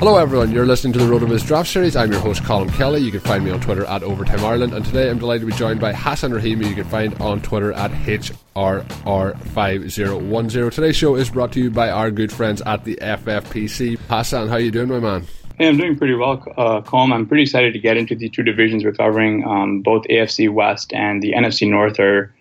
Hello, everyone. You're listening to the RotoViz Draft Series. I'm your host, Colm Kelly. You can find me on Twitter at Overtime Ireland. And today I'm delighted to be joined by Hassan Rahimi. You can find on Twitter at HRR5010. Today's show is brought to you by our good friends at the FFPC. Hassan, how you doing, my man? Hey, I'm doing pretty well, uh, Colm. I'm pretty excited to get into the two divisions we're covering. Um, both AFC West and the NFC North are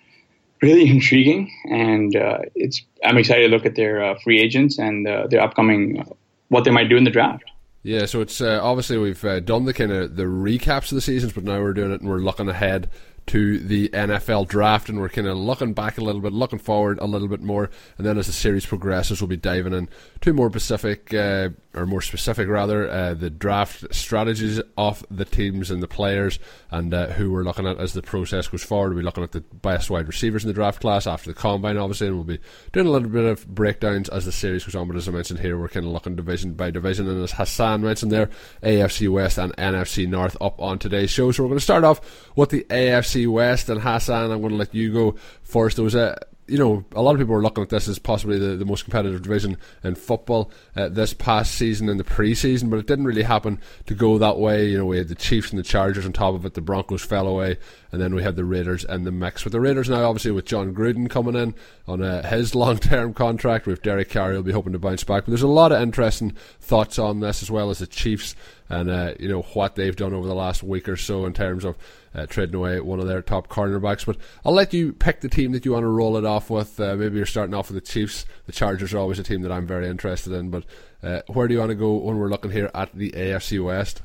really intriguing, and uh, it's I'm excited to look at their uh, free agents and uh, their upcoming what they might do in the draft. Yeah, so it's uh, obviously we've uh, done the kind of the recaps of the seasons, but now we're doing it and we're looking ahead to the NFL draft, and we're kind of looking back a little bit, looking forward a little bit more, and then as the series progresses, we'll be diving in to more specific, uh, or more specific rather, uh, the draft strategies of the teams and the players, and uh, who we're looking at as the process goes forward. We'll be looking at the best wide receivers in the draft class after the combine, obviously, and we'll be doing a little bit of breakdowns as the series goes on. But as I mentioned here, we're kind of looking division by division, and as Hassan mentioned there, AFC West and NFC North up on today's show. So we're going to start off with the AFC West, and Hassan, I'm going to let you go first. There was a you know, a lot of people were looking at this as possibly the, the most competitive division in football uh, this past season in the preseason, but it didn't really happen to go that way. You know, we had the Chiefs and the Chargers on top of it, the Broncos fell away, and then we had the Raiders in the mix. With the Raiders now, obviously, with Jon Gruden coming in on uh, his long term contract, with Derek Carr, he'll be hoping to bounce back. But there's a lot of interesting thoughts on this, as well as the Chiefs and uh, you know what they've done over the last week or so in terms of uh, trading away one of their top cornerbacks. But I'll let you pick the team that you want to roll it off with. Uh, maybe you're starting off with the Chiefs. The Chargers are always a team that I'm very interested in. But uh, where do you want to go when we're looking here at the AFC West?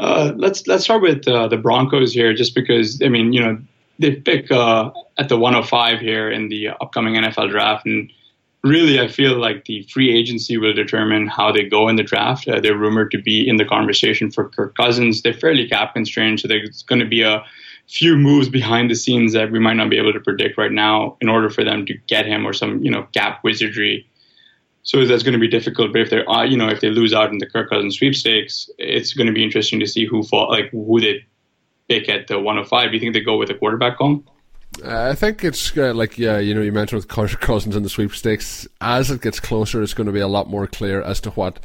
Uh, let's let's start with uh, the Broncos here, just because I mean you know they pick at the 105 here in the upcoming NFL draft and really, I feel like the free agency will determine how they go in the draft. Uh, they're rumored to be in the conversation for Kirk Cousins. They're fairly cap constrained, so there's going to be a few moves behind the scenes that we might not be able to predict right now in order for them to get him or some you know cap wizardry. So that's going to be difficult. But if they're uh, you know if they lose out in the Kirk Cousins sweepstakes, it's going to be interesting to see who fall, like who they pick at the 105. Do you think they go with a quarterback home? Uh, I think it's uh, like yeah, you know, you mentioned with Kirk Cousins and the sweepstakes. As it gets closer, it's going to be a lot more clear as to what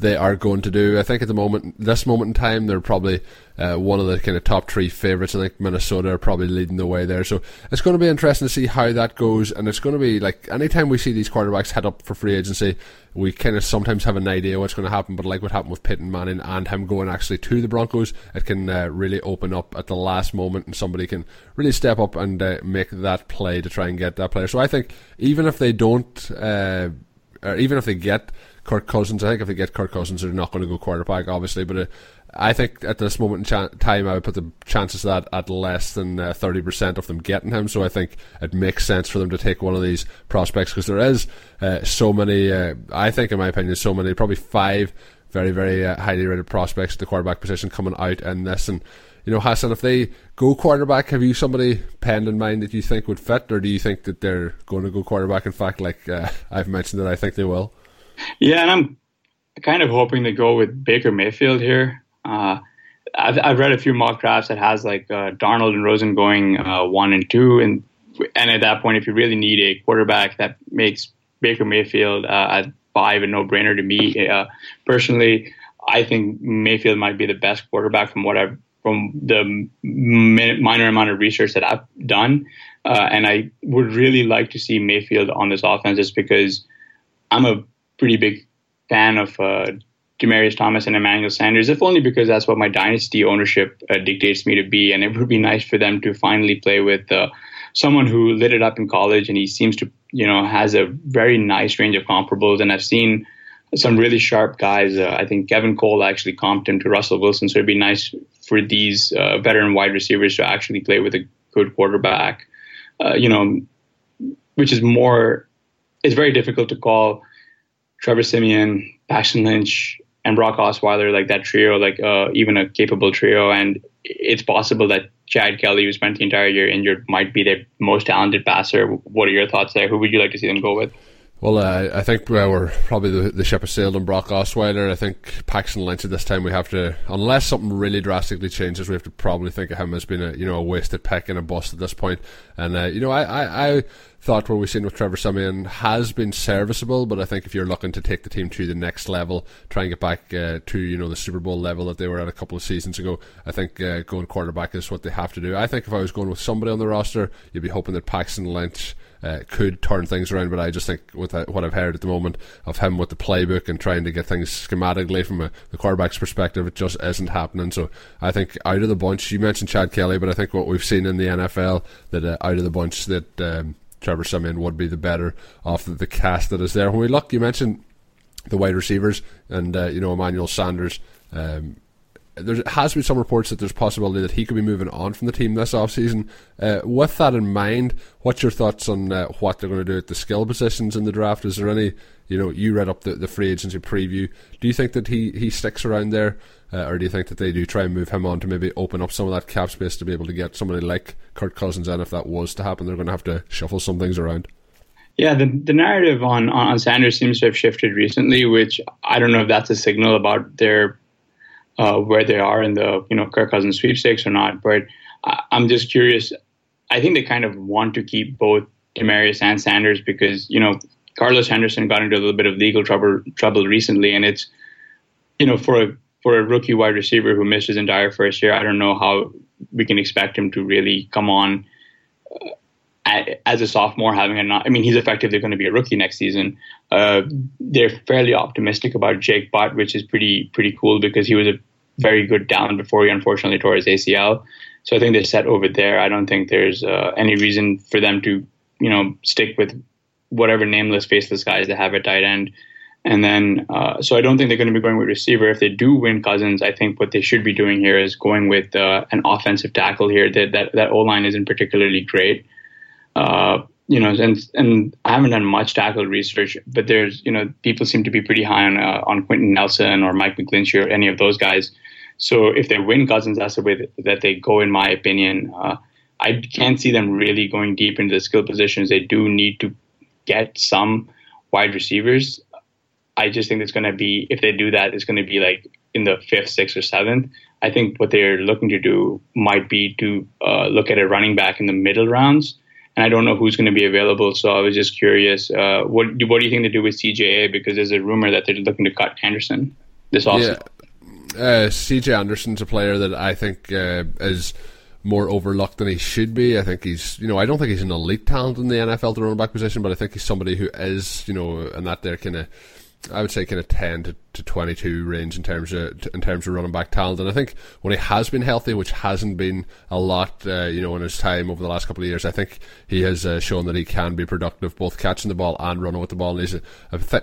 they are going to do. I think at the moment, this moment in time, they're probably uh, one of the kind of top three favourites. I think Minnesota are probably leading the way there. So it's going to be interesting to see how that goes. And it's going to be like anytime we see these quarterbacks head up for free agency, we kind of sometimes have an idea what's going to happen. But like what happened with Peyton Manning and him going actually to the Broncos, it can uh, really open up at the last moment and somebody can really step up and uh, make that play to try and get that player. So I think even if they don't, uh, or even if they get Kirk Cousins. I think if they get Kirk Cousins, they're not going to go quarterback, obviously. But uh, I think at this moment in ch- time, I would put the chances of that at less than uh, thirty uh, percent of them getting him. So I think it makes sense for them to take one of these prospects because there is uh, so many. Uh, I think, in my opinion, so many, probably five very, very uh, highly rated prospects at the quarterback position coming out in this and you know, Hassan, if they go quarterback, have you somebody penned in mind that you think would fit, or do you think that they're going to go quarterback? In fact, like I've mentioned that I think they will. Yeah, and I'm kind of hoping to go with Baker Mayfield here. Uh, I've, I've read a few mock drafts that has like uh, Darnold and Rosen going uh, one and two, and and at that point, if you really need a quarterback, that makes Baker Mayfield uh, at five a no brainer to me. Uh, personally, I think Mayfield might be the best quarterback from what I've from the minor amount of research that I've done, uh, and I would really like to see Mayfield on this offense just because I'm a pretty big fan of uh, Demaryius Thomas and Emmanuel Sanders, if only because that's what my dynasty ownership uh, dictates me to be. And it would be nice for them to finally play with uh, someone who lit it up in college, and he seems to, you know, has a very nice range of comparables. And I've seen some really sharp guys. Uh, I think Kevin Cole actually comped him to Russell Wilson, so it'd be nice for these uh, veteran wide receivers to actually play with a good quarterback. Uh, you know, which is more. It's very difficult to call Trevor Siemian, Paxton Lynch, and Brock Osweiler, like that trio, like uh, even a capable trio. And it's possible that Chad Kelly, who spent the entire year injured, might be their most talented passer. What are your thoughts there? Who would you like to see them go with? Well, uh, I think uh, we're probably the, the ship has sailed on Brock Osweiler. I think Paxton Lynch at this time we have to, unless something really drastically changes, we have to probably think of him as being a you know a wasted pick and a bust at this point. And uh, you know, I, I, I thought what we've seen with Trevor Siemian has been serviceable, but I think if you're looking to take the team to the next level, try and get back uh, to you know the Super Bowl level that they were at a couple of seasons ago, I think uh, going quarterback is what they have to do. I think if I was going with somebody on the roster, you'd be hoping that Paxton Lynch uh, could turn things around. But I just think with uh, what I've heard at the moment of him with the playbook and trying to get things schematically from a, the quarterback's perspective, it just isn't happening. So I think out of the bunch, you mentioned Chad Kelly, but I think what we've seen in the NFL that uh, out of the bunch that um, Trevor Siemian would be the better off the, the cast that is there. When we look, you mentioned the wide receivers and uh, you know Emmanuel Sanders. Um, there has been some reports that there's possibility that he could be moving on from the team this offseason. Uh, with that in mind, what's your thoughts on uh, what they're going to do at the skill positions in the draft? Is there any, you know, you read up the, the free agency preview. Do you think that he, he sticks around there? Uh, or do you think that they do try and move him on to maybe open up some of that cap space to be able to get somebody like Kirk Cousins in? if that was to happen, they're going to have to shuffle some things around? Yeah, the, the narrative on, on Sanders seems to have shifted recently, which I don't know if that's a signal about their uh, where they are in the you know Kirk Cousins sweepstakes or not. But I, I'm just curious. I think they kind of want to keep both Demaryius and Sanders because you know Carlos Henderson got into a little bit of legal trouble trouble recently, and it's you know for a for a rookie wide receiver who missed his entire first year, I don't know how we can expect him to really come on uh, as a sophomore, having a not. I mean, he's effectively going to be a rookie next season. Uh, they're fairly optimistic about Jake Butt, which is pretty pretty cool because he was a very good talent before he unfortunately tore his ACL. So I think they're set over there. I don't think there's uh, any reason for them to, you know, stick with whatever nameless, faceless guys they have at tight end. And then, uh, so I don't think they're going to be going with receiver. If they do win Cousins, I think what they should be doing here is going with uh, an offensive tackle here. That that, that O line isn't particularly great. Uh, you know, and and I haven't done much tackle research, but there's you know people seem to be pretty high on uh, on Quenton Nelson or Mike McGlinchey or any of those guys. So if they win Cousins, that's the way that, that they go, in my opinion. Uh, I can't see them really going deep into the skill positions. They do need to get some wide receivers. I just think it's going to be if they do that, it's going to be like in the fifth, sixth, or seventh. I think what they're looking to do might be to uh, look at a running back in the middle rounds. And I don't know who's going to be available, so I was just curious. Uh, what what do you think they do with CJA? Because there's a rumor that they're looking to cut Anderson this offseason. Yeah. Uh, CJ Anderson's a player that I think uh, is more overlooked than he should be. I think he's, you know, I don't think he's an elite talent in the NFL to running back position, but I think he's somebody who is, you know, and that there kind of I would say kind of ten to, to twenty two range in terms of in terms of running back talent. And I think when he has been healthy, which hasn't been a lot, uh, you know, in his time over the last couple of years, I think he has uh, shown that he can be productive, both catching the ball and running with the ball. And he's, a,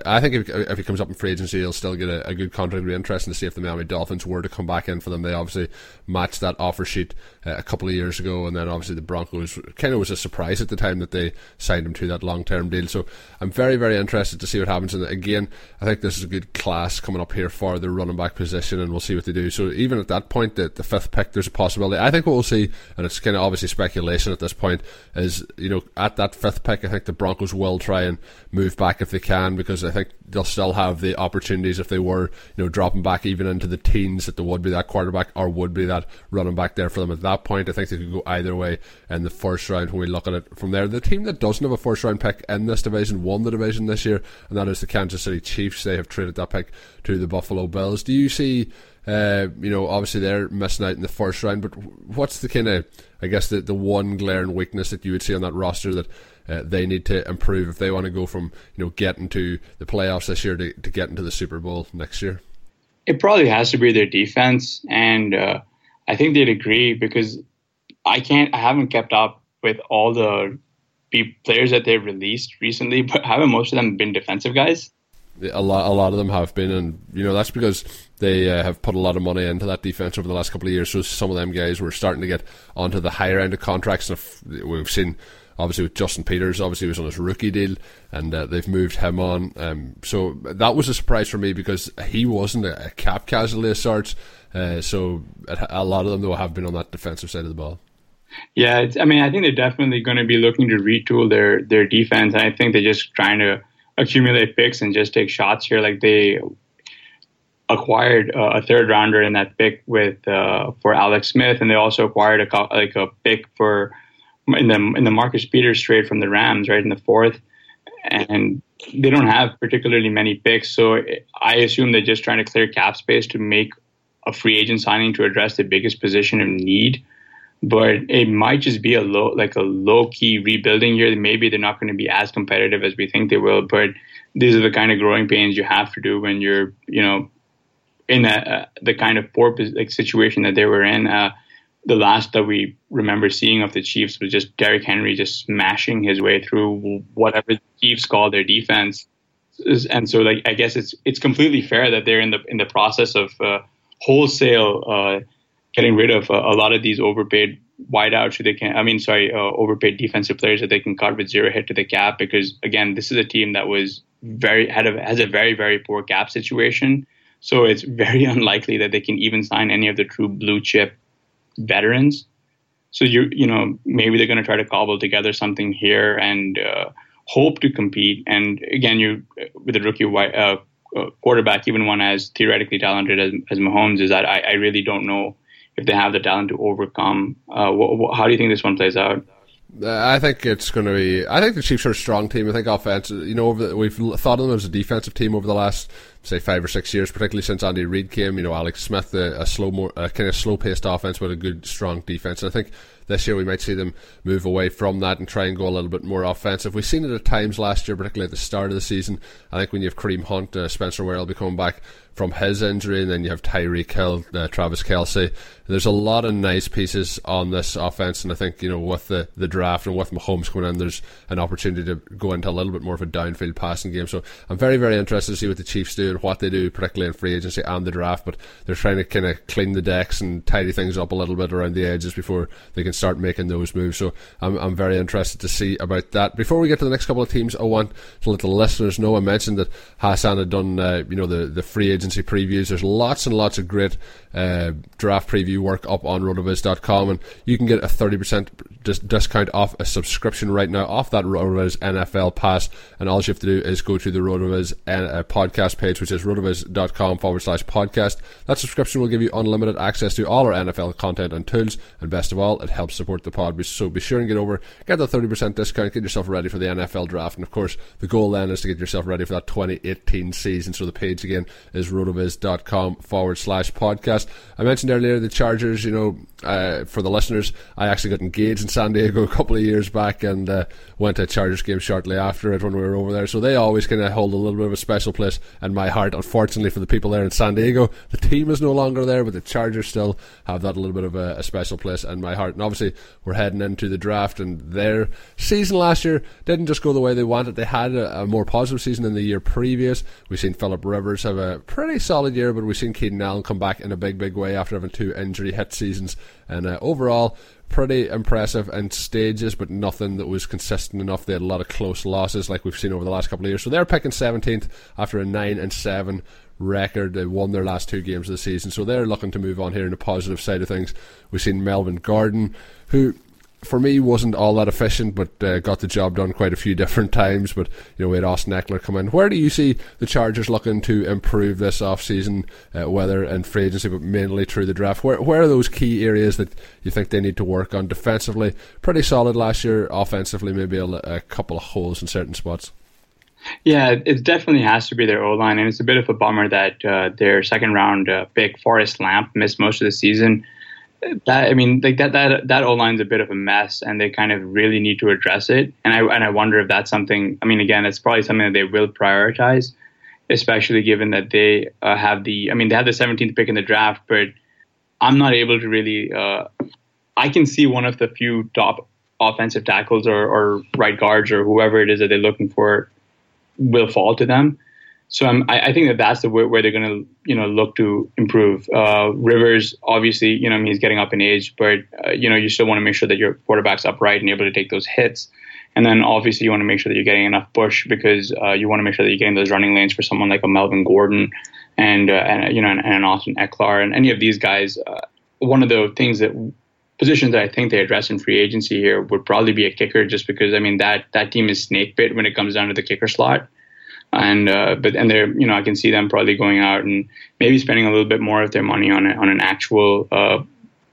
I think if, if he comes up in free agency, he'll still get a, a good contract. It'll be interesting to see if the Miami Dolphins were to come back in for them. They obviously matched that offer sheet uh, a couple of years ago, and then obviously the Broncos kind of was a surprise at the time that they signed him to that long term deal. So I'm very very interested to see what happens. And again I think this is a good class coming up here for the running back position, and we'll see what they do. So even at that point, the, the fifth pick, there's a possibility. I think what we'll see, and it's kind of obviously speculation at this point, is you know at that fifth pick, I think the Broncos will try and move back if they can, because I think they'll still have the opportunities if they were you know dropping back even into the teens that there would be that quarterback or would be that running back there for them at that point. I think they could go either way in the first round when we look at it from there. The team that doesn't have a first round pick in this division won the division this year, and that is the Kansas City Chiefs. They have traded that pick to the Buffalo Bills. Do you see? Uh, you know, obviously they're missing out in the first round, but what's the kind of, I guess, the, the one glaring weakness that you would see on that roster that uh, they need to improve if they want to go from, you know, getting to the playoffs this year to, to getting to the Super Bowl next year? It probably has to be their defense, and uh, I think they'd agree because I can't, I haven't kept up with all the players that they've released recently, but haven't most of them been defensive guys? A lot, a lot of them have been, and you know that's because they uh, have put a lot of money into that defense over the last couple of years. So some of them guys were starting to get onto the higher end of contracts, and we've seen obviously with Justin Peters, obviously he was on his rookie deal, and uh, they've moved him on. Um, so that was a surprise for me because he wasn't a, a cap casualty as sorts. Uh, so a lot of them though have been on that defensive side of the ball. Yeah, I mean, I think they're definitely going to be looking to retool their their defense, and I think they're just trying to accumulate picks and just take shots here. Like they acquired uh, a third rounder in that pick with uh, for Alex Smith, and they also acquired a like a pick for in the in the Marcus Peters trade from the Rams, right in the fourth, and they don't have particularly many picks. So I assume they're just trying to clear cap space to make a free agent signing to address the biggest position of need but it might just be a low like a low key rebuilding year. Maybe they're not going to be as competitive as we think they will, but these are the kind of growing pains you have to do when you're you know in a, uh, the kind of poor like situation that they were in. Uh, the last that we remember seeing of the Chiefs was just Derrick Henry just smashing his way through whatever the Chiefs call their defense. And so, like, I guess it's it's completely fair that they're in the in the process of uh, wholesale uh, getting rid of a, a lot of these overpaid wideouts so they can I mean sorry uh, overpaid defensive players that they can cut with zero hit to the cap because again this is a team that was very had a, has a very very poor cap situation. So it's very unlikely that they can even sign any of the true blue chip veterans. So you you know maybe they're going to try to cobble together something here and uh, hope to compete. And again you with a rookie uh, uh, quarterback even one as theoretically talented as, as Mahomes is that I, I really don't know if they have the talent to overcome. Uh, wh- wh- how do you think this one plays out? Uh, I think it's going to be. I think the Chiefs are a strong team. I think offense. You know, the, we've thought of them as a defensive team over the last say five or six years, particularly since Andy Reid came. You know, Alex Smith, a, a slow, more a kind of slow paced offense with a good, strong defense. And I think this year we might see them move away from that and try and go a little bit more offensive. We've seen it at times last year, particularly at the start of the season. I think when you have Kareem Hunt, uh, Spencer Ware will be coming back from his injury, and then you have Tyreek Hill, uh, Travis Kelce. There's a lot of nice pieces on this offense, and I think you know with the, the draft and with Mahomes coming in, there's an opportunity to go into a little bit more of a downfield passing game. So I'm very very interested to see what the Chiefs do and what they do, particularly in free agency and the draft. But they're trying to kind of clean the decks and tidy things up a little bit around the edges before they can start making those moves. So I'm I'm very interested to see about that. Before we get to the next couple of teams, I want to let the listeners know I mentioned that Hassan had done uh, you know the the free agency previews. There's lots and lots of great uh, draft preview work up on rotoviz.com, and you can get a 30% dis- discount off a subscription right now off that Rotoviz NFL pass. And all you have to do is go to the Rotoviz uh, podcast page, which is rotoviz.com forward slash podcast. That subscription will give you unlimited access to all our NFL content and tools, and best of all, it helps support the pod. So be sure and get over, get that 30% discount, get yourself ready for the NFL draft, and of course, the goal then is to get yourself ready for that 2018 season. So the page again is rotoviz.com forward slash podcast. I mentioned earlier the Chargers, you know, uh, for the listeners, I actually got engaged in San Diego a couple of years back and uh, went to a Chargers game shortly after it when we were over there. So they always kind of hold a little bit of a special place in my heart. Unfortunately for the people there in San Diego, the team is no longer there, but the Chargers still have that a little bit of a, a special place in my heart. And obviously, we're heading into the draft, and their season last year didn't just go the way they wanted. They had a, a more positive season than the year previous. We've seen Philip Rivers have a pretty solid year, but we've seen Keenan Allen come back in a big, big way after having two injury hit seasons. And uh, overall, pretty impressive in stages, but nothing that was consistent enough. They had a lot of close losses, like we've seen over the last couple of years. So they're picking 17th after a 9 and 7 record. They won their last two games of the season, so they're looking to move on here in the positive side of things. We've seen Melvin Gordon, who for me wasn't all that efficient, but uh, got the job done quite a few different times. But you know, we had Austin Ekeler come in. Where do you see the Chargers looking to improve this off season, uh, whether in free agency, but mainly through the draft? Where where are those key areas that you think they need to work on defensively? Pretty solid last year. Offensively, maybe a, a couple of holes in certain spots. Yeah, it definitely has to be their O line, and it's a bit of a bummer that uh, their second round uh, pick Forrest Lamp missed most of the season that I mean, like that that that O line's a bit of a mess, and they kind of really need to address it. And I and I wonder if that's something. I mean, again, it's probably something that they will prioritize, especially given that they uh, have the. I mean, they have the 17th pick in the draft, but I'm not able to really. Uh, I can see one of the few top offensive tackles or, or right guards or whoever it is that they're looking for will fall to them. So I, I think that that's the way where they're going to, you know, look to improve. Uh, Rivers, obviously, you know, I mean, he's getting up in age, but uh, you know, you still want to make sure that your quarterback's upright and able to take those hits. And then obviously you want to make sure that you're getting enough push because uh, you want to make sure that you're getting those running lanes for someone like a Melvin Gordon and, uh, and you know, and, and Austin Ekeler and any of these guys. Uh, one of the things that positions that I think they address in free agency here would probably be a kicker, just because I mean that that team is snake bit when it comes down to the kicker slot and uh, but and they're you know I can see them probably going out and maybe spending a little bit more of their money on on an actual uh,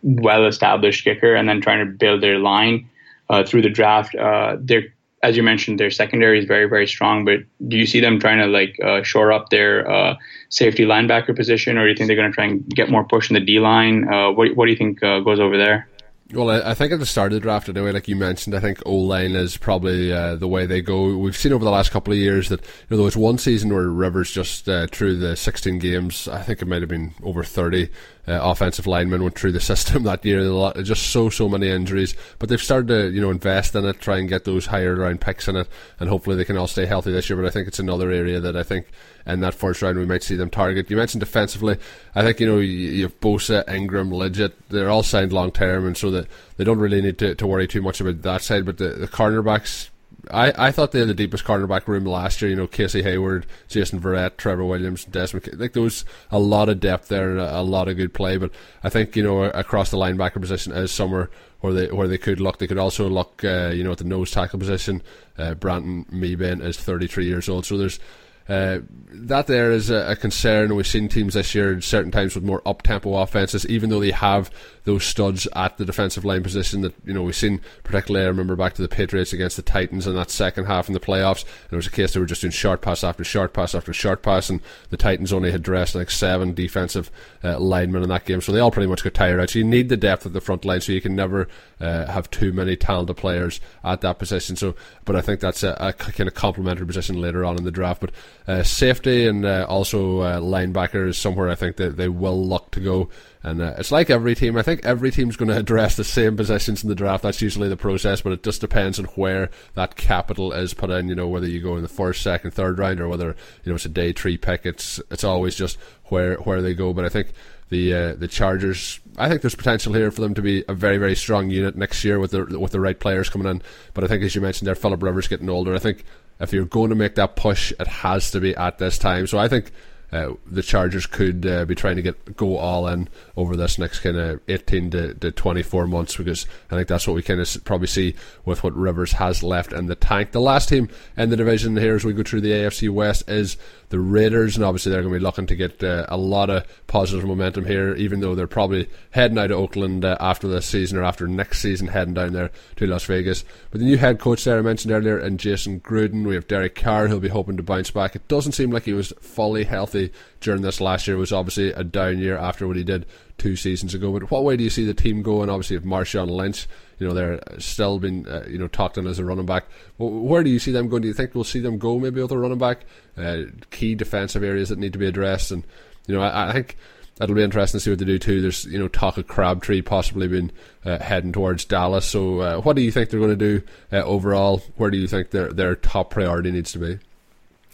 well established kicker and then trying to build their line uh, through the draft. Uh, they're as you mentioned, their secondary is very very strong. But do you see them trying to like uh, shore up their uh, safety linebacker position, or do you think they're going to try and get more push in the D line? what what do you think goes over there? Well, I, think at the start of the draft, anyway, like you mentioned, I think O line is probably uh, the way they go. We've seen over the last couple of years that you know, there was one season where Rivers just uh, through the 16 games, I think it might have been over 30 uh, offensive linemen went through the system that year. Lot, just so so many injuries, but they've started to you know invest in it, try and get those higher round picks in it, and hopefully they can all stay healthy this year. But I think it's another area that I think in that first round we might see them target. You mentioned defensively, I think you know you have Bosa, Ingram, Liuget, they're all signed long term, and so that they don't really need to, to worry too much about that side. But the, the cornerbacks I, I thought they had the deepest cornerback room last year. You know, Casey Hayward, Jason Verrett, Trevor Williams, Desmond. Like there was a lot of depth there and a, a, lot of good play. But I think you know across the linebacker position is somewhere where they where they could look. They could also look, uh, you know, at the nose tackle position. Uh, Brandon Mebane is 33 years old, so there's uh, that there is a, a, concern. We've seen teams this year, in certain times, with more up tempo offenses, even though they have those studs at the defensive line position. That you know we've seen, particularly I remember back to the Patriots against the Titans in that second half in the playoffs. And it was a case they were just doing short pass after short pass after short pass, and the Titans only had dressed like seven defensive uh, linemen in that game, so they all pretty much got tired out. So you need the depth of the front line, so you can never uh, have too many talented players at that position. So, but I think that's a, a kind of complementary position later on in the draft. But uh, safety and uh, also uh, linebacker is somewhere I think that they will look to go. And uh, it's like every team. I think every team's going to address the same positions in the draft. That's usually the process, but it just depends on where that capital is put in. You know, whether you go in the first, second, third round, or whether you know it's a day three pick. It's it's always just where where they go. But I think the uh, the Chargers. I think there's potential here for them to be a very very strong unit next year with the with the right players coming in. But I think as you mentioned there, Philip Rivers getting older. I think if you're going to make that push, it has to be at this time. So I think uh, the Chargers could uh, be trying to get go all in over this next kind of 18 to, to 24 months because I think that's what we kind of probably see with what Rivers has left in the tank. The last team in the division here as we go through the AFC West is the Raiders, and obviously they're going to be looking to get uh, a lot of positive momentum here, even though they're probably heading out of Oakland uh, after this season or after next season, heading down there to Las Vegas. But the new head coach there I mentioned earlier, and Jason Gruden, we have Derek Carr, who'll be hoping to bounce back. It doesn't seem like he was fully healthy during this last year. It was obviously a down year after what he did two seasons ago. But what way do you see the team going? Obviously, if Marshawn Lynch you know they're still being uh, you know talked on as a running back. where do you see them going? Do you think we'll see them go maybe a running back? Uh, key defensive areas that need to be addressed, and you know I, I, think that'll be interesting to see what they do too. There's you know talk of Crabtree possibly being uh, heading towards Dallas. So uh, what do you think they're going to do uh, overall? Where do you think their their top priority needs to be?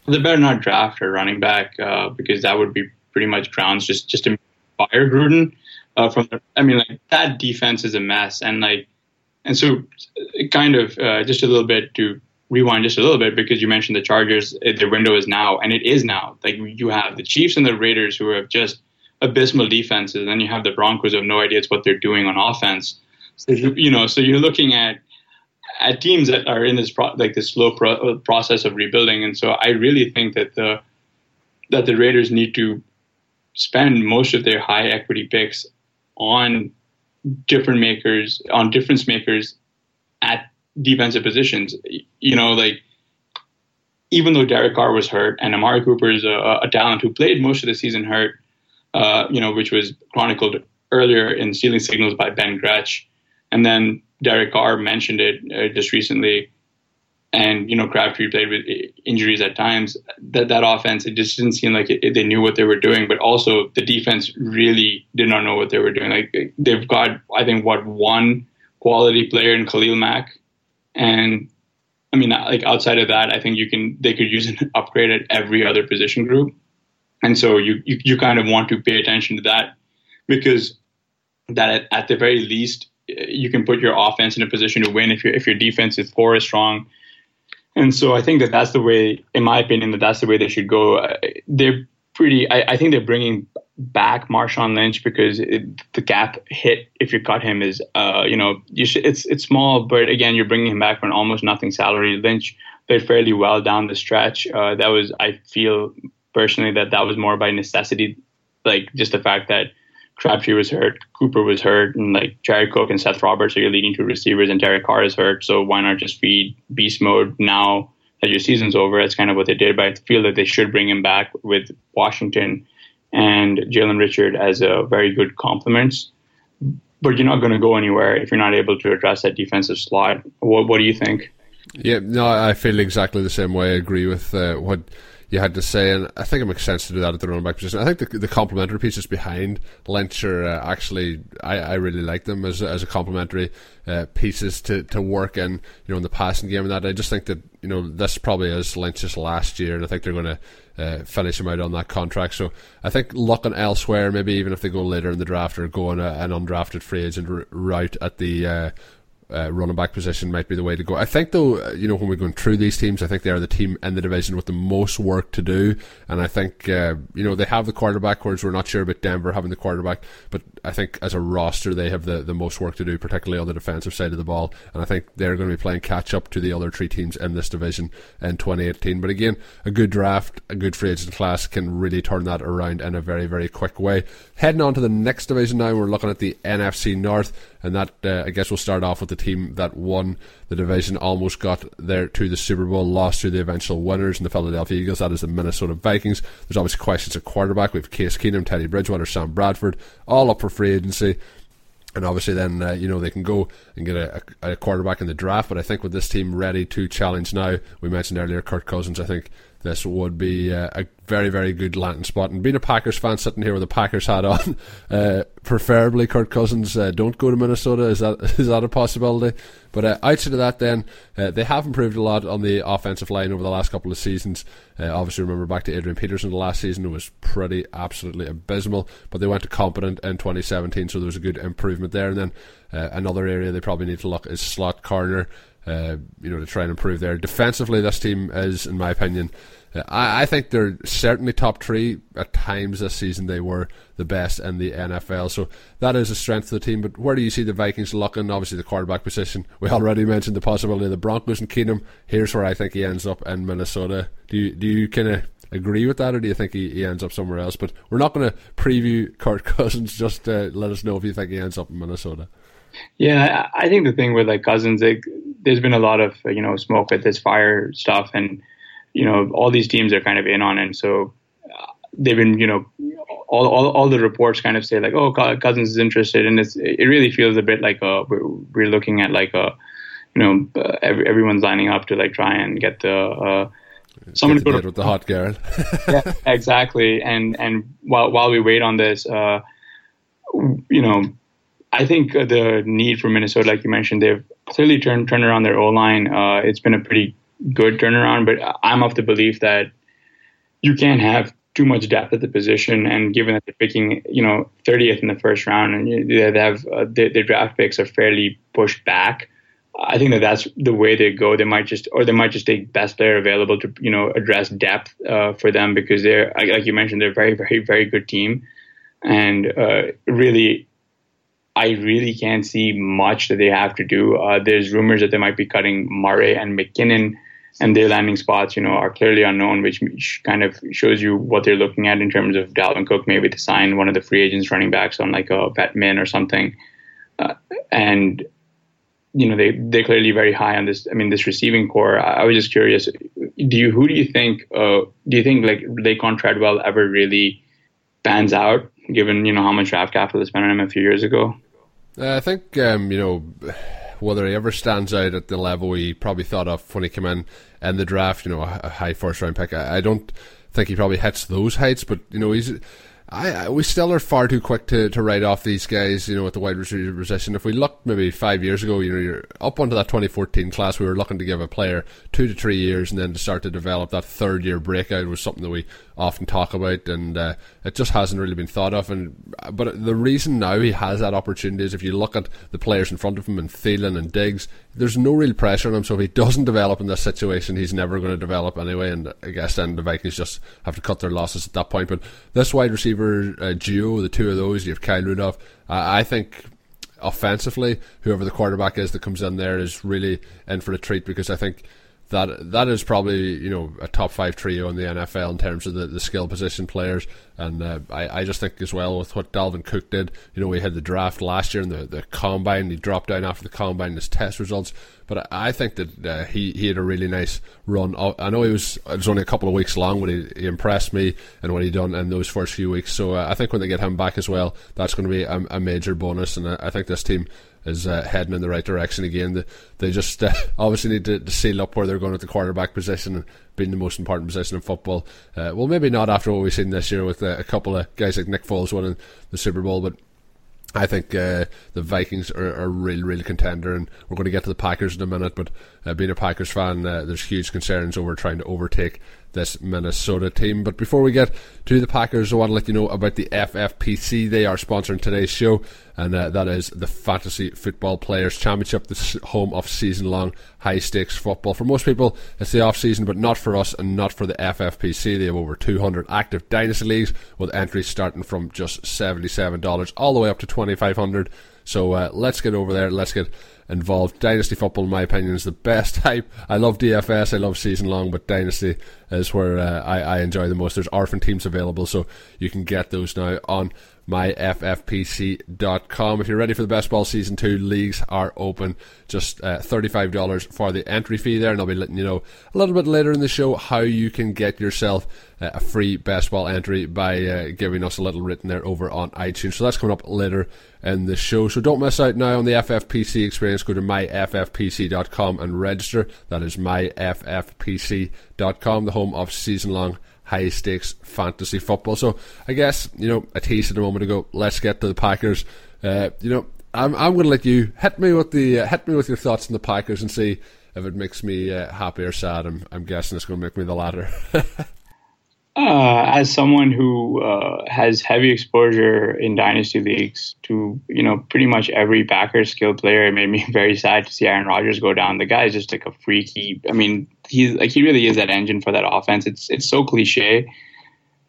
They better not draft a running back uh, because that would be pretty much grounds just just to fire Gruden. from the, I mean, like that defense is a mess, and like and so, kind of uh, just a little bit to rewind just a little bit because you mentioned the Chargers, uh, the window is now, and it is now. Like you have the Chiefs and the Raiders who have just abysmal defenses, and then you have the Broncos who have no idea what they're doing on offense. So you, you know, so you're looking at at teams that are in this pro- like this slow pro- uh, process of rebuilding, and so I really think that the that the Raiders need to spend most of their high equity picks on different makers on difference makers at defensive positions. You know, like even though Derek Carr was hurt and Amari Cooper is a, a talent who played most of the season hurt, uh, you know, which was chronicled earlier in Stealing Signals by Ben Gretch, and then Derek Carr mentioned it uh, just recently and you know Crabtree played with eh, injuries at times. That that offense, it just didn't seem like it, it, they knew what they were doing. But also the defense really did not know what they were doing. Like eh, they've got, I think, what one quality player in Khalil Mack, and I mean, uh, like outside of that, I think you can they could use an upgrade at every other position group. And so you you, you kind of want to pay attention to that because that at, at the very least eh, you can put your offense in a position to win if your if your defense is poor is strong and so I think that that's the way, in my opinion, that that's the way they should go. Uh, they're pretty. I, I, think they're bringing back Marshawn Lynch because it, the cap hit if you cut him is, uh, you know, you should, it's it's small, but again, you're bringing him back for an almost nothing salary. Lynch played fairly well down the stretch. Uh, that was, I feel personally, that that was more by necessity, like just the fact that Crabtree was hurt, Cooper was hurt, and like Jared Cook and Seth Roberts are your leading two receivers, and Derek Carr is hurt. So why not just feed beast mode now that your season's over? That's kind of what they did. But I feel that they should bring him back with Washington and Jalen Richard as a very good complements. But you're not going to go anywhere if you're not able to address that defensive slot. What, what do you think? Yeah, no, I feel exactly the same way. I agree with uh, what you had to say, and I think it makes sense to do that at the running back position. I think the, the complementary pieces behind Lynch are uh, actually I, I really like them as as a complementary uh, pieces to, to work in you know in the passing game and that. I just think that you know this probably is Lynch's last year, and I think they're going to. Uh, finish him out on that contract. So I think looking elsewhere, maybe even if they go later in the draft or go on a, an undrafted free agent route at the uh, running back position might be the way to go. I think, though, uh, you know, when we're going through these teams, I think they are the team in the division with the most work to do. And I think, uh, you know, they have the quarterback, whereas we're not sure about Denver having the quarterback. But I think as a roster, they have the, the most work to do, particularly on the defensive side of the ball. And I think they're going to be playing catch up to the other three teams in this division in 2018. But again, a good draft, a good free agent class can really turn that around in a very, very quick way. Heading on to the next division now, we're looking at the NFC North and that uh, I guess we'll start off with the team that won the division, almost got there to the Super Bowl, lost to the eventual winners in the Philadelphia Eagles. That is the Minnesota Vikings. There's obviously questions at quarterback. We have Case Keenum, Teddy Bridgewater, Sam Bradford, all up for free agency. And obviously, then uh, you know they can go and get a, a, quarterback in the draft. But I think with this team ready to challenge now, we mentioned earlier Kirk Cousins. I think this would be uh, a very, very good landing spot. And being a Packers fan, sitting here with a Packers hat on, uh, preferably Kirk Cousins, uh, don't go to Minnesota. Is that is that a possibility? But uh, outside of that, then uh, they have improved a lot on the offensive line over the last couple of seasons. Uh, obviously, remember back to Adrian Peterson the last season; it was pretty absolutely abysmal. But they went to competent in 2017, so there was a good improvement there. And then another area they probably need to look is slot corner. You know, to try and improve there. Defensively, this team is, in my opinion, uh, I, I think they're certainly top three at times this season. They were the best in the NFL, so that is a strength of the team. But where do you see the Vikings looking? Obviously, the quarterback position. We already mentioned the possibility of the Broncos and Keenum. Here's where I think he ends up in Minnesota. Do you do you kind of agree with that, or do you think he, he ends up somewhere else? But we're not going to preview Kirk Cousins. Just uh, let us know if you think he ends up in Minnesota. Yeah, I think the thing with like Cousins, like, there's been a lot of you know smoke with this fire stuff, and you know all these teams are kind of in on it. So uh, they've been you know all, all, all the reports kind of say like oh Cousins is interested, and it's it really feels a bit like a we're, we're looking at like a you know uh, every, everyone's lining up to like try and get the. Uh, someone to to, with the hot girl. yeah, exactly. And and while while we wait on this, uh, you know, I think the need for Minnesota, like you mentioned, they've clearly turned turned around their O line. Uh, it's been a pretty good turnaround, but I'm of the belief that you can't have too much depth at the position. And given that they're picking, you know, 30th in the first round, and they have uh, their, their draft picks are fairly pushed back. I think that that's the way they go. They might just, or they might just take best player available to, you know, address depth uh, for them because they're, like you mentioned, they're a very, very, very good team, and uh, really I really can't see much that they have to do. Uh, there's rumors that they might be cutting Murray and McKinnon, and their landing spots, you know, are clearly unknown, which kind of shows you what they're looking at in terms of Dalvin Cook, maybe to sign one of the free agents running backs on like a vet min or something. Uh, and you know, they they're clearly very high on this. I mean, this receiving core. I, I was just curious. Do you who do you think? Uh, do you think like Laquon Treadwell ever really pans out, given you know how much draft capital they spent on him a few years ago? Uh, I think um, you know whether he ever stands out at the level he probably thought of when he came in in the draft. You know, a, high first round pick. I, I don't think he probably hits those heights, but you know he's. I, I, we still are far too quick to, to write off these guys, you know, at the wide receiver position. If we looked maybe five years ago, you know, you're up onto that 2014 class, we were looking to give a player two to three years and then to start to develop that third year breakout was something that we often talk about, and uh, it just hasn't really been thought of. And but the reason now he has that opportunity is if you look at the players in front of him and Thielen and Diggs, there's no real pressure on him. So if he doesn't develop in this situation, he's never going to develop anyway. And I guess then the Vikings just have to cut their losses at that point. But this wide receiver uh, duo, the two of those, you have Kyle Rudolph. I think offensively, whoever the quarterback is that comes in there is really in for a treat because I think that that is probably you know a top five trio in the NFL in terms of the, the skill position players, and uh, I, I just think as well with what Dalvin Cook did. You know, we had the draft last year and the the combine. He dropped down after the combine. His test results, but I think that uh, he he had a really nice run. I know he was it was only a couple of weeks long, but he, he impressed me and what he done in those first few weeks. So uh, I think when they get him back as well, that's going to be a, a major bonus, and I, I think this team is uh, heading in the right direction again. They, they just uh, obviously need to, to, seal up where they're going at the quarterback position being the most important position in football. Uh, well, maybe not after what we've seen this year with uh, a couple of guys like Nick Foles winning the Super Bowl, but I think uh, the Vikings are, are a real, real contender, and we're going to get to the Packers in a minute. But uh, being a Packers fan, uh, there's huge concerns over trying to overtake this Minnesota team. But before we get to the Packers, I want to let you know about the FFPC. They are sponsoring today's show, and uh, that is the Fantasy Football Players Championship, the home of season long high stakes football. For most people, it's the off season, but not for us and not for the FFPC. They have over 200 active dynasty leagues with entries starting from just $77 all the way up to 2500 so uh, let's get over there. Let's get involved. Dynasty football, in my opinion, is the best type. I love DFS. I love season long, but Dynasty is where uh, I, I enjoy the most. There's orphan teams available, so you can get those now on myffpc.com. If you're ready for the best ball season two, leagues are open. Just uh, $35 for the entry fee there, and I'll be letting you know a little bit later in the show how you can get yourself uh, a free best ball entry by uh, giving us a little written there over on iTunes. So that's coming up later in the show. So don't miss out now on the FFPC experience. Go to myffpc.com and register. That is myffpc.com, the home of season long high stakes fantasy football. So I guess you know I teased it a moment ago. Let's get to the Packers. Uh, you know I'm I'm going to let you hit me with the uh, hit me with your thoughts on the Packers and see if it makes me uh, happy or sad. I'm I'm guessing it's going to make me the latter. Uh, as someone who uh, has heavy exposure in dynasty leagues to you know pretty much every Packers skill player, it made me very sad to see Aaron Rodgers go down. The guy is just like a freaky. I mean, he's like he really is that engine for that offense. It's it's so cliche,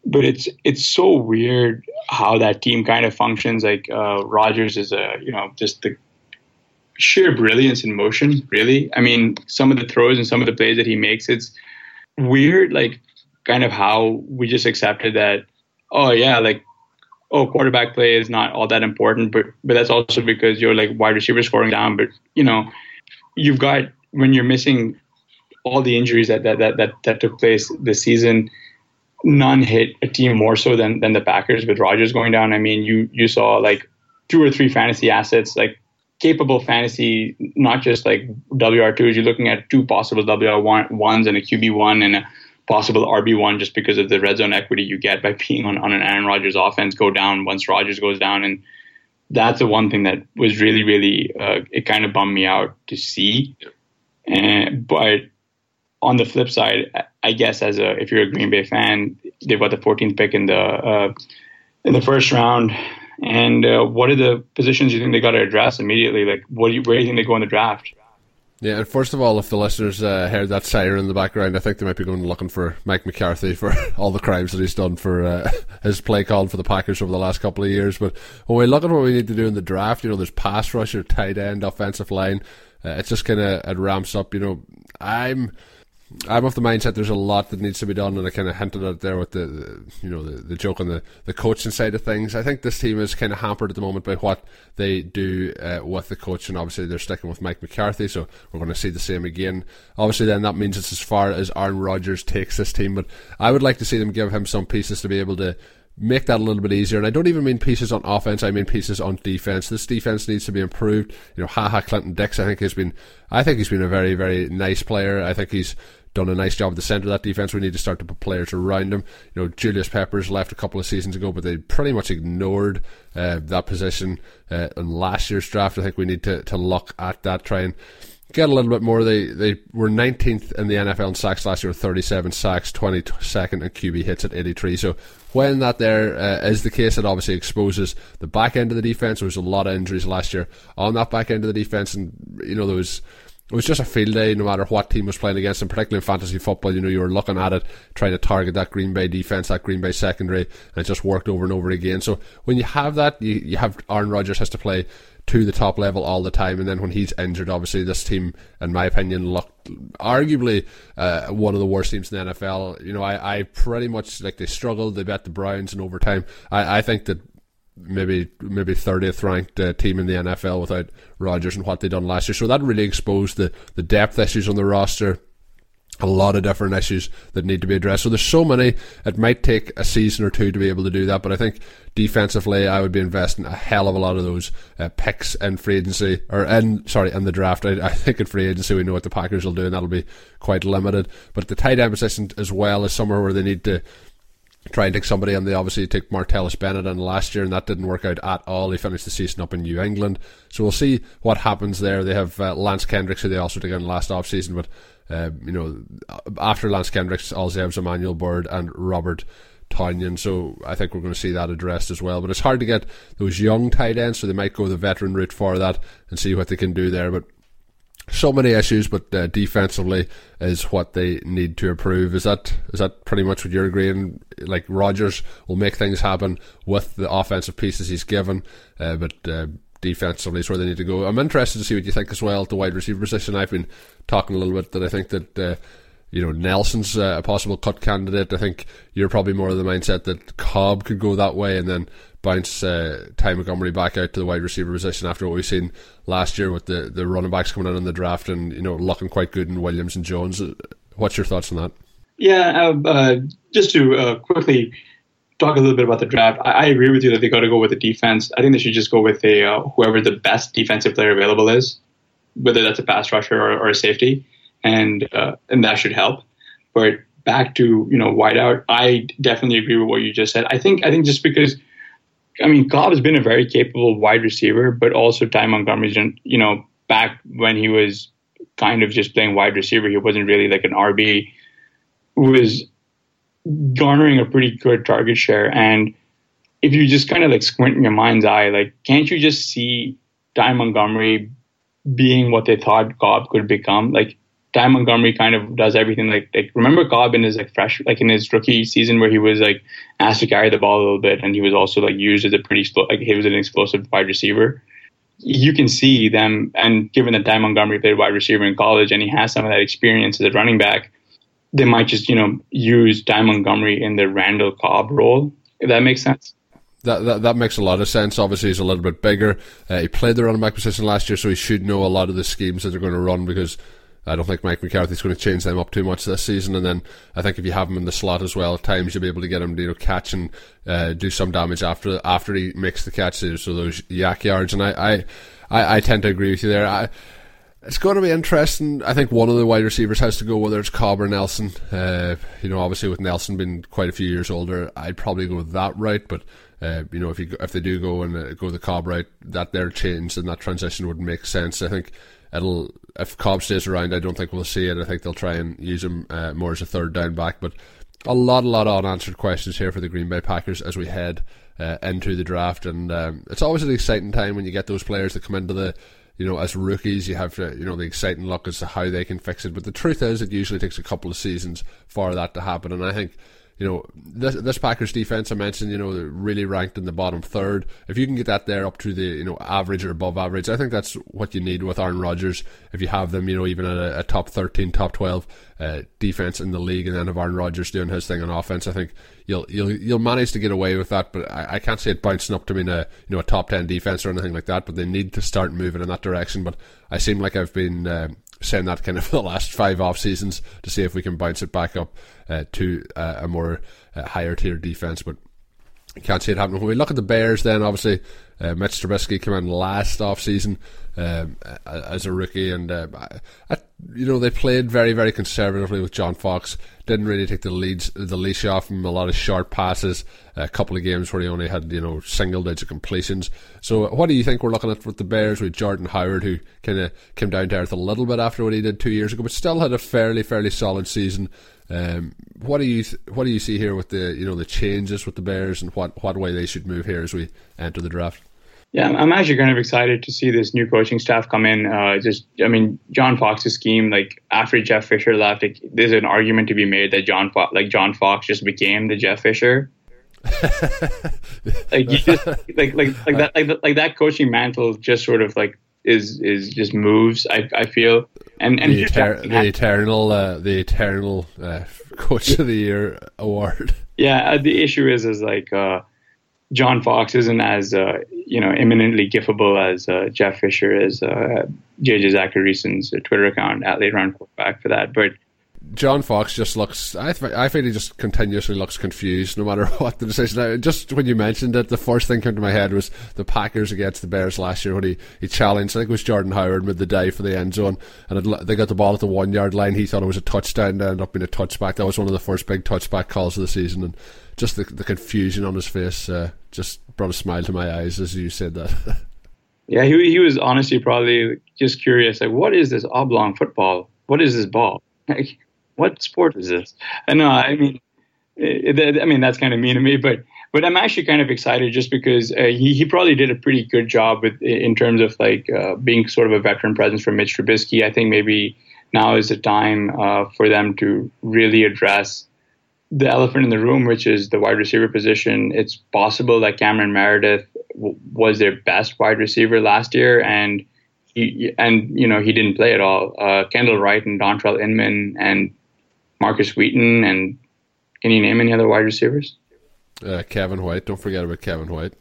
but it's it's so weird how that team kind of functions. Like uh, Rodgers is a you know just the sheer brilliance in motion. Really, I mean, some of the throws and some of the plays that he makes, it's weird. Like kind of how we just accepted that, oh yeah, like oh quarterback play is not all that important, but but that's also because you're like wide receiver scoring down. But you know, you've got when you're missing all the injuries that that that that, that took place this season. None hit a team more so than than the Packers with Rodgers going down. I mean, you you saw like two or three fantasy assets like capable fantasy, not just like WR2s. You're looking at two possible WR1s and a QB1 and a possible RB1 just because of the red zone equity you get by being on, on an Aaron Rodgers offense go down once Rodgers goes down. And that's the one thing that was really, really, uh, it kind of bummed me out to see. And, but on the flip side, I guess as a, if you're a Green Bay fan, they've got the 14th pick in the, uh, in the first round. And uh, what are the positions you think they got to address immediately? Like, what do you, where do you think they go in the draft? Yeah, and first of all, if the listeners uh, heard that siren in the background, I think they might be going looking for Mike McCarthy for all the crimes that he's done for uh, his play call for the Packers over the last couple of years. But when we look at what we need to do in the draft, you know, there's pass rusher, tight end, offensive line. Uh, it's just kind of it ramps up. You know, I'm I'm of the mindset there's a lot that needs to be done, and I kind of hinted at there with the, the you know the, the joke on the, the coaching side of things. I think this team is kind of hampered at the moment by what they do uh, with the coach, and obviously they're sticking with Mike McCarthy, so we're going to see the same again. Obviously, then that means it's as far as Aaron Rodgers takes this team, but I would like to see them give him some pieces to be able to make that a little bit easier. And I don't even mean pieces on offense; I mean pieces on defense. This defense needs to be improved. You know, Ha Ha Clinton Dix, I think has been, I think he's been a very, very nice player. I think he's done a nice job at the centre of that defence. We need to start to put players around him. You know, Julius Peppers left a couple of seasons ago, but they pretty much ignored uh, that position uh, in last year's draft. I think we need to, to look at that, try and get a little bit more. They they were 19th in the NFL in sacks last year with 37 sacks, 22nd in QB hits at 83. So when that there uh, is the case, it obviously exposes the back end of the defense. There was a lot of injuries last year on that back end of the defense, and you know there was it was just a field day no matter what team was playing against, and particularly in fantasy football, you know, you were looking at it, trying to target that Green Bay defense, that Green Bay secondary, and it just worked over and over again. So when you have that, you, you have Aaron Rodgers has to play to the top level all the time, and then when he's injured, obviously this team, in my opinion, looked arguably uh, one of the worst teams in the NFL. You know, I, I pretty much like they struggled. They bet the Browns in overtime. I, I think that maybe maybe 30th ranked uh, team in the NFL without Rodgers and what they done last year. So that really exposed the, the depth issues on the roster. A lot of different issues that need to be addressed. So there's so many. It might take a season or two to be able to do that, but I think defensively, I would be investing a hell of a lot of those uh, picks in free agency or in sorry in the draft. I, I, think in free agency we know what the Packers will do, and that'll be quite limited. But the tight end position as well is somewhere where they need to try and take somebody, and they obviously took Martellus Bennett in last year, and that didn't work out at all. He finished the season up in New England, so we'll see what happens there. They have uh, Lance Kendricks, who they also took in last off season, but uh, you know, after Lance Kendricks, all they have is Emanuel Byrd and Robert. Tonyan, so I think we're going to see that addressed as well. But it's hard to get those young tight ends, so they might go the veteran route for that and see what they can do there. But so many issues, but uh, defensively is what they need to improve. Is that is that pretty much what you're agreeing? Like Rodgers will make things happen with the offensive pieces he's given, uh, but uh, defensively is where they need to go. I'm interested to see what you think as well. The wide receiver position. I've been talking a little bit that I think that uh, you know Nelson's uh, a possible cut candidate. I think you're probably more of the mindset that Cobb could go that way, and then bounce uh, Ty Montgomery back out to the wide receiver position after what we've seen last year with the, the running backs coming in in the draft and you know looking quite good in Williams and Jones. What's your thoughts on that? Yeah, uh, uh, just to uh, quickly talk a little bit about the draft. I, I agree with you that they got to go with the defense. I think they should just go with a uh, whoever the best defensive player available is, whether that's a pass rusher or, or a safety, and uh, and that should help. But back to you know wideout, I definitely agree with what you just said. I think I think just because I mean, Cobb has been a very capable wide receiver, but also Ty Montgomery's, you know, back when he was kind of just playing wide receiver, he wasn't really like an RB. Was garnering a pretty good target share. And if you just kind of like squint in your mind's eye, like, can't you just see Ty Montgomery being what they thought Cobb could become? Like, Ty Montgomery kind of does everything. Like, like remember Cobb in his like fresh, like in his rookie season where he was like asked to carry the ball a little bit, and he was also like used as a pretty like he was an explosive wide receiver. You can see them, and given that Ty Montgomery played wide receiver in college, and he has some of that experience as a running back, they might just you know use Ty Montgomery in the Randall Cobb role. If that makes sense. That, that, that makes a lot of sense. Obviously, he's a little bit bigger. Uh, he played the running back position last year, so he should know a lot of the schemes that they're going to run because I don't think Mike McCarthy's going to change them up too much this season. And then I think if you have him in the slot as well, at times you'll be able to get him to you know, catch and uh, do some damage after after he makes the catches, so those YAC yards. And I, I, I, I tend to agree with you there. I, it's going to be interesting. I think one of the wide receivers has to go, whether it's Cobb or Nelson. Uh, you know, obviously with Nelson being quite a few years older, I'd probably go that route. But uh, you know, if you if they do go and uh, go the Cobb route, that their change and that transition would make sense. I think it'll if Cobb stays around, I don't think we'll see it. I think they'll try and use him uh, more as a third down back. But a lot, a lot of unanswered questions here for the Green Bay Packers as we head uh, into the draft, and um, it's always an exciting time when you get those players that come into the. You know, as rookies, you have to, you know the exciting look as to how they can fix it. But the truth is, it usually takes a couple of seasons for that to happen. And I think you know, this, this Packers defense I mentioned, you know, really ranked in the bottom third. If you can get that there up to the, you know, average or above average, I think that's what you need with Aaron Rodgers. If you have them, you know, even at a, a top 13, top 12 uh, defense in the league, and then if Aaron Rodgers doing his thing on offense, I think you'll you'll you'll manage to get away with that. But I, I can't see it bouncing up to being a you know a top 10 defense or anything like that. But they need to start moving in that direction. But I seem like I've been. Uh, saying that kind of for the last five off seasons to see if we can bounce it back up uh, to uh, a more uh, higher tier defense. But can't see it happening. When we look at the Bears, then obviously uh, Mitch Trubisky came in last off season um, as a rookie, and uh, I, you know they played very very conservatively with John Fox. Didn't really take the leads the leash off him. A lot of short passes. A couple of games where he only had you know single digit completions. So what do you think we're looking at with the Bears with Jordan Howard, who kind of came down to earth a little bit after what he did two years ago, but still had a fairly fairly solid season. Um, what do you th- what do you see here with the you know the changes with the Bears and what what way they should move here as we enter the draft? Yeah, I'm actually kind of excited to see this new coaching staff come in. Uh, just, I mean, John Fox's scheme, like after Jeff Fisher left, like, there's an argument to be made that John, Fo- like John Fox, just became the Jeff Fisher. like you just like like like that like, like that coaching mantle just sort of like is is just moves. I I feel and and the, the eternal uh, the eternal uh, coach of the year award. Yeah, uh, the issue is is like uh, John Fox isn't as uh, you know eminently giftable as uh, Jeff Fisher is. Uh, JJ Zachariason's Twitter account at late round quarterback for that, but John Fox just looks. I, th- I think he just continuously looks confused, no matter what the decision. I, just when you mentioned it, the first thing came to my head was the Packers against the Bears last year when he, he challenged. I think it was Jordan Howard made the dive for the end zone, and it, they got the ball at the one yard line. He thought it was a touchdown, ended up being a touchback. That was one of the first big touchback calls of the season, and just the, the confusion on his face uh, just brought a smile to my eyes as you said that. yeah, he he was honestly probably just curious, like, what is this oblong football? What is this ball? Like, what sport is this? I know. I mean, I mean that's kind of mean to me, but but I'm actually kind of excited just because uh, he he probably did a pretty good job with in terms of like uh, being sort of a veteran presence for Mitch Trubisky. I think maybe now is the time uh, for them to really address the elephant in the room, which is the wide receiver position. It's possible that Cameron Meredith w- was their best wide receiver last year, and he and you know he didn't play at all. Uh, Kendall Wright and Dontrelle Inman and Markus Wheaton, and can you name any other wide receivers? Uh, Kevin White. Don't forget about Kevin White.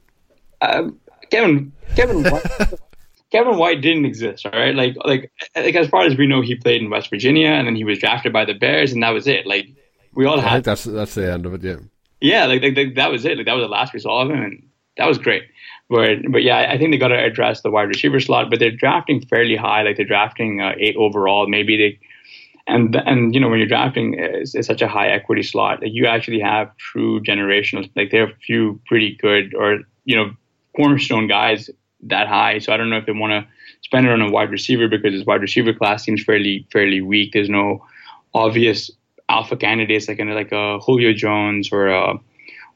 Uh, Kevin Kevin White. Kevin White didn't exist, all right. Like, like, like as far as we know, he played in West Virginia, and then he was drafted by the Bears, and that was it. Like, we all I had. that's that's the end of it. Yeah. Yeah, like, like, like that was it. Like that was the last we saw of him, and that was great. But but yeah, I think they got to address the wide receiver slot. But they're drafting fairly high. Like they're drafting uh, eight overall. Maybe they and and you know when you're drafting is, is such a high equity slot, like you actually have true generational. Like there are a few pretty good or you know cornerstone guys that high. So I don't know if they want to spend it on a wide receiver because his wide receiver class seems fairly fairly weak. There's no obvious alpha candidates like like a Julio Jones or a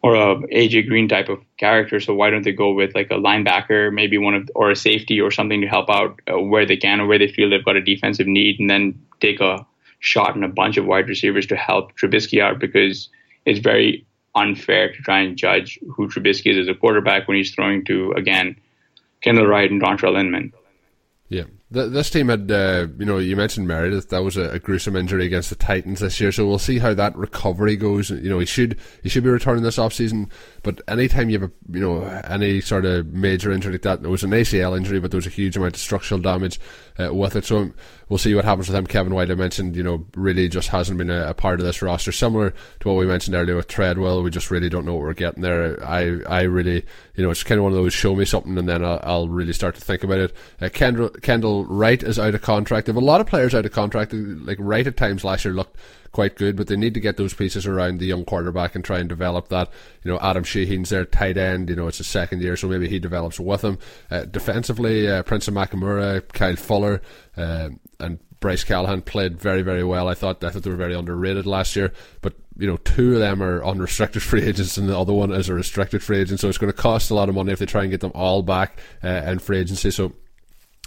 or a AJ Green type of character. So why don't they go with like a linebacker, maybe one of or a safety or something to help out uh, where they can or where they feel they've got a defensive need, and then take a shot in a bunch of wide receivers to help Trubisky out because it's very unfair to try and judge who Trubisky is as a quarterback when he's throwing to again Kendall Wright and Dontrelle Inman. Yeah, this team had, uh, you know, you mentioned Meredith. That was a, a, gruesome injury against the Titans this year. So we'll see how that recovery goes. You know, he should he should be returning this off season. But anytime you have a, you know, any sort of major injury like that, it was an ACL injury, but there was a huge amount of structural damage uh, with it. So we'll see what happens with him. Kevin White, I mentioned, you know, really just hasn't been a, a, part of this roster. Similar to what we mentioned earlier with Treadwell, we just really don't know what we're getting there. I, I really, you know, it's kind of one of those show me something and then I'll, I'll really start to think about it. Uh, Kendall, Kendall Wright is out of contract. They have a lot of players out of contract. Like Wright at times last year looked quite good, but they need to get those pieces around the young quarterback and try and develop that. You know, Adam Shaheen's their tight end. You know, it's his second year, so maybe he develops with him. Uh, defensively, uh, Prince Amukamara, Kyle Fuller, uh, and Bryce Callahan played very, very well. I thought I thought they were very underrated last year, but you know, two of them are unrestricted free agents, and the other one is a restricted free agent. So it's going to cost a lot of money if they try and get them all back uh, in free agency. So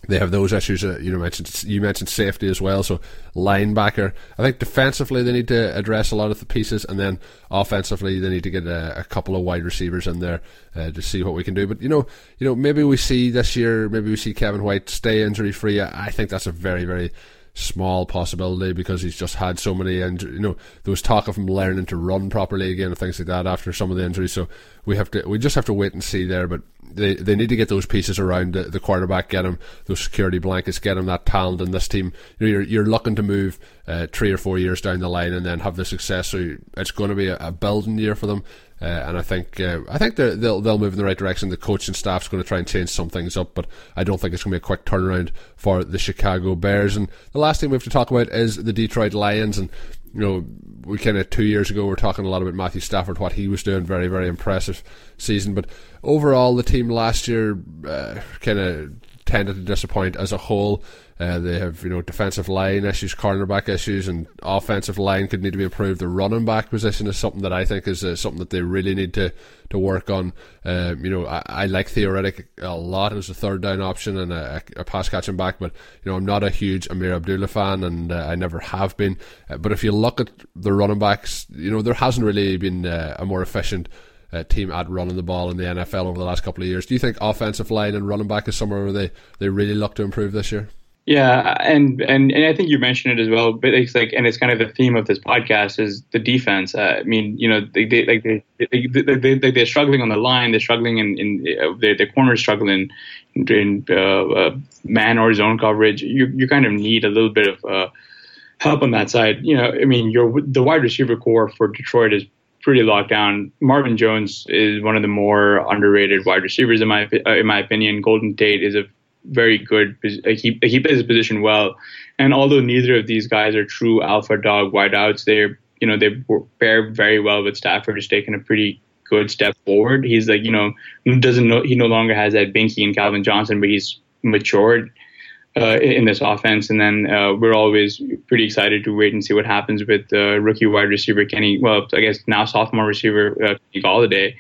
they have those issues. Uh, you mentioned you mentioned safety as well. So linebacker, I think defensively they need to address a lot of the pieces, and then offensively they need to get a, a couple of wide receivers in there uh, to see what we can do. But you know, you know, maybe we see this year, maybe we see Kevin White stay injury free. I think that's a very, very small possibility because he's just had so many injuries. You know, there was talk of him learning to run properly again and things like that after some of the injuries. So we have to, we just have to wait and see there. But they they need to get those pieces around the, the quarterback, get him those security blankets, get him that talent in this team. You know, you're you're looking to move uh, three or four years down the line and then have the success. So it's going to be a, a building year for them. Uh, and I think uh, I think they'll they'll move in the right direction. The coaching staff's going to try and change some things up, but I don't think it's going to be a quick turnaround for the Chicago Bears. And the last thing we have to talk about is the Detroit Lions. And you know, we kind of two years ago we are talking a lot about Matthew Stafford, what he was doing, very very impressive season. But overall, the team last year uh, kind of tended to disappoint as a whole. Uh, they have, you know, defensive line issues, cornerback issues, and offensive line could need to be improved. The running back position is something that I think is uh, something that they really need to, to work on. Um, you know, I, I, like Theo Riddick a lot as a third down option and a, a, pass catching back, but, you know, I'm not a huge Ameer Abdullah fan, and uh, I never have been. Uh, but if you look at the running backs, you know, there hasn't really been uh, a more efficient uh, team at running the ball in the NFL over the last couple of years. Do you think offensive line and running back is somewhere where they, they really look to improve this year? Yeah, and, and and I think you mentioned it as well, but it's like, and it's kind of the theme of this podcast is the defense. Uh, I mean, you know, they, they like they, they, they, they, they're struggling on the line, they're struggling in, in uh, their, their corners struggling in, in uh, uh, man or zone coverage. You you kind of need a little bit of uh, help on that side. You know, I mean, your the wide receiver core for Detroit is pretty locked down. Marvin Jones is one of the more underrated wide receivers in my in my opinion. Golden Tate is a very good. He he plays his position well, and although neither of these guys are true alpha dog wideouts, they're you know they pair very well with Stafford, who's taken a pretty good step forward. He's like you know doesn't know he no longer has that Binky and Calvin Johnson, but he's matured. Uh, in this offense, and then uh, we're always pretty excited to wait and see what happens with uh, rookie wide receiver Kenny. Well, I guess now sophomore receiver uh, Kenny Golladay,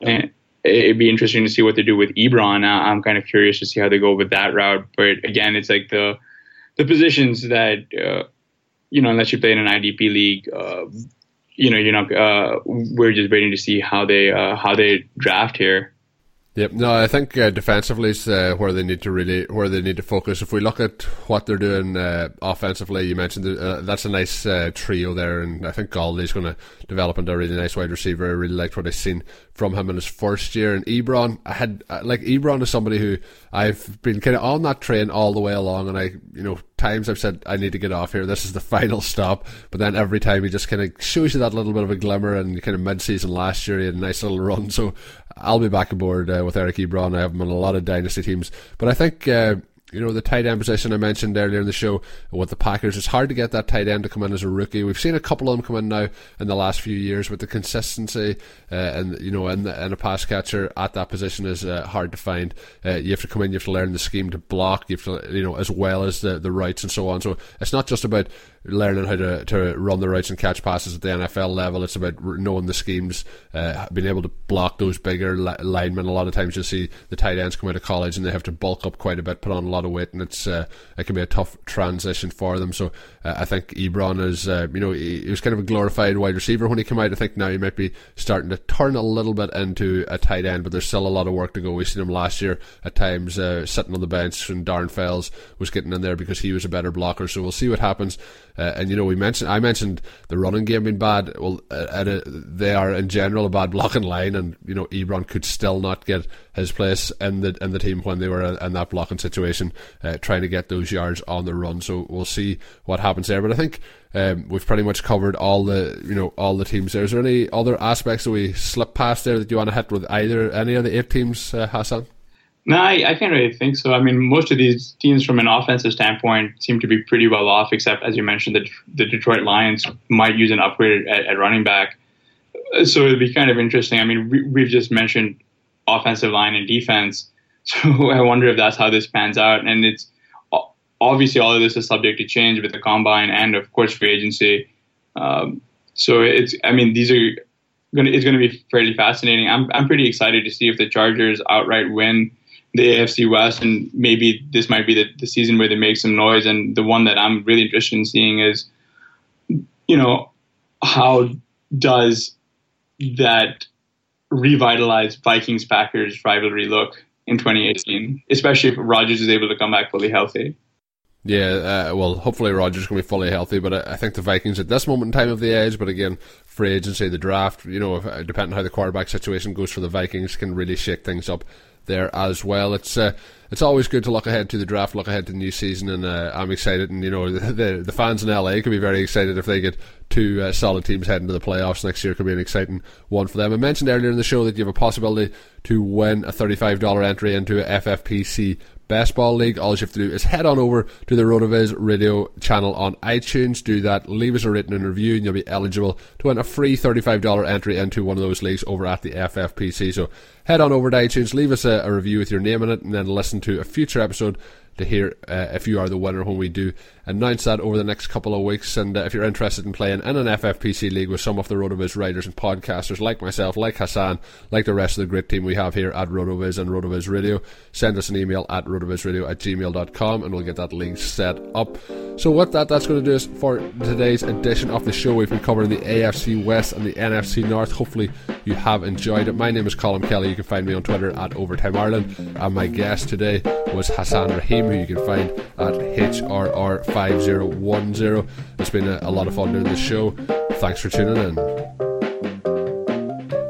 and, it'd be interesting to see what they do with Ebron. I'm kind of curious to see how they go with that route. But again, it's like the the positions that uh, you know, unless you play in an IDP league, uh, you know, you're not. Uh, we're just waiting to see how they uh, how they draft here. Yep. No, I think uh, defensively is uh, where they need to really where they need to focus. If we look at what they're doing uh, offensively, you mentioned uh, that's a nice uh, trio there, and I think Golladay's going to develop into a really nice wide receiver. I really liked what I've seen from him in his first year. And Ebron, I had uh, like Ebron is somebody who I've been kind of on that train all the way along, and I, you know, times I've said I need to get off here. This is the final stop, but then every time he just kind of shows you that little bit of a glimmer. And kind of mid-season last year, he had a nice little run. So I'll be back aboard uh, with Eric Ebron. I have him on a lot of dynasty teams, but I think uh, you know, the tight end position I mentioned earlier in the show with the Packers, it's hard to get that tight end to come in as a rookie. We've seen a couple of them come in now in the last few years, but the consistency uh, and you know, and, and a pass catcher at that position is uh, hard to find. Uh, you have to come in, you have to learn the scheme to block, you have to, you know, as well as the the rights and so on. So it's not just about learning how to, to run the routes and catch passes at the NFL level. It's about knowing the schemes, uh, being able to block those bigger li- linemen. A lot of times you'll see the tight ends come out of college and they have to bulk up quite a bit, put on a lot of weight, and it's uh, it can be a tough transition for them. So uh, I think Ebron is, uh, you know, he, he, was kind of a glorified wide receiver when he came out. I think now he might be starting to turn a little bit into a tight end, but there's still a lot of work to go. We've seen him last year at times uh, sitting on the bench, and Darren Fells was getting in there because he was a better blocker. So we'll see what happens. Uh, and you know, we mentioned I mentioned the running game being bad. Well, uh, they are in general a bad blocking line, and you know, Ebron could still not get his place in the in the team when they were in that blocking situation, uh, trying to get those yards on the run. So we'll see what happens there. But I think um, we've pretty much covered all the you know all the teams there. Is there any other aspects that we slip past there that you want to hit with either any of the eight teams, uh, Hassan? No, I, I, can't really think so. I mean, most of these teams, from an offensive standpoint, seem to be pretty well off. Except, as you mentioned, the, the Detroit Lions might use an upgrade at, at running back. So it'd be kind of interesting. I mean, we, we've just mentioned offensive line and defense. So I wonder if that's how this pans out. And it's obviously all of this is subject to change with the combine and, of course, free agency. Um, so it's, I mean, these are going to, it's going to be fairly fascinating. I'm, I'm pretty excited to see if the Chargers outright win the AFC West, and maybe this might be the, the season where they make some noise. And the one that I'm really interested in seeing is, you know, how does that revitalized Vikings Packers rivalry look in 2018, especially if Rodgers is able to come back fully healthy? Yeah, uh, well, hopefully Rodgers can be fully healthy, but I, I, think the Vikings at this moment in time of the edge. But again, free agency, the draft, you know, if, depending on how the quarterback situation goes for the Vikings, can really shake things up there as well. It's uh, it's always good to look ahead to the draft, look ahead to the new season, and uh, I'm excited. And you know, the, the, fans in LA could be very excited if they get two uh, solid teams heading to the playoffs next year. Could be an exciting one for them. I mentioned earlier in the show that you have a possibility to win a $35 entry into a FFPC Best Ball League, all you have to do is head on over to the RotoViz radio channel on iTunes, do that, leave us a written review, and you'll be eligible to win a free $35 entry into one of those leagues over at the FFPC. So head on over to iTunes, leave us a, a review with your name in it, and then listen to a future episode to hear uh, if you are the winner when we do announce that over the next couple of weeks. And uh, if you're interested in playing in an FFPC league with some of the RotoViz writers and podcasters like myself, like Hassan, like the rest of the great team we have here at RotoViz and RotoViz Radio, send us an email at rotovizradio at gmail.com and we'll get that link set up. So with that, that's going to do us for today's edition of the show. We've been covering the AFC West and the NFC North. Hopefully you have enjoyed it. My name is Colm Kelly. You can find me on Twitter at Overtime Ireland. And my guest today was Hassan Rahim, who you can find at HRR5010. It's been a, a lot of fun doing this show. Thanks for tuning in.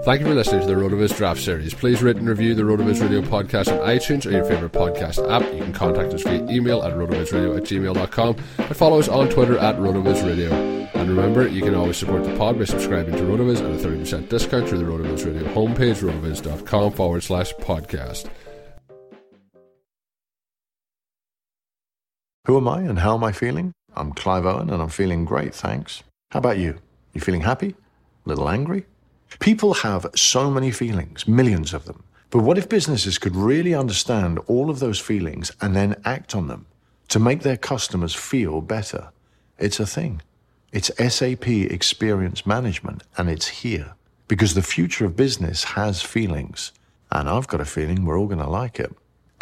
Thank you for listening to the RotoViz Draft Series. Please rate and review the RotoViz Radio podcast on iTunes or your favourite podcast app. You can contact us via email at rotovizradio at gmail.com and follow us on Twitter at RotoViz Radio. And remember, you can always support the pod by subscribing to RotoViz at a 30% discount through the RotoViz Radio homepage, rotoviz.com forward slash podcast. Who am I and how am I feeling? I'm Clive Owen and I'm feeling great, thanks. How about you? You feeling happy? A little angry? People have so many feelings, millions of them. But what if businesses could really understand all of those feelings and then act on them to make their customers feel better? It's a thing. It's SAP Experience Management, and it's here because the future of business has feelings. And I've got a feeling we're all going to like it.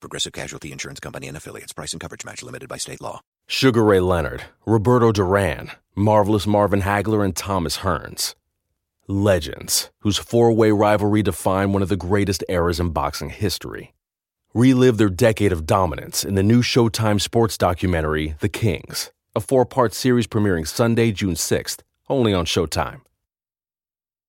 Progressive Casualty Insurance Company and affiliates. Price and coverage match limited by state law. Sugar Ray Leonard, Roberto Duran, Marvelous Marvin Hagler, and Thomas Hearns. Legends, whose four way rivalry defined one of the greatest eras in boxing history. Relive their decade of dominance in the new Showtime sports documentary, The Kings, a four part series premiering Sunday, June 6th, only on Showtime.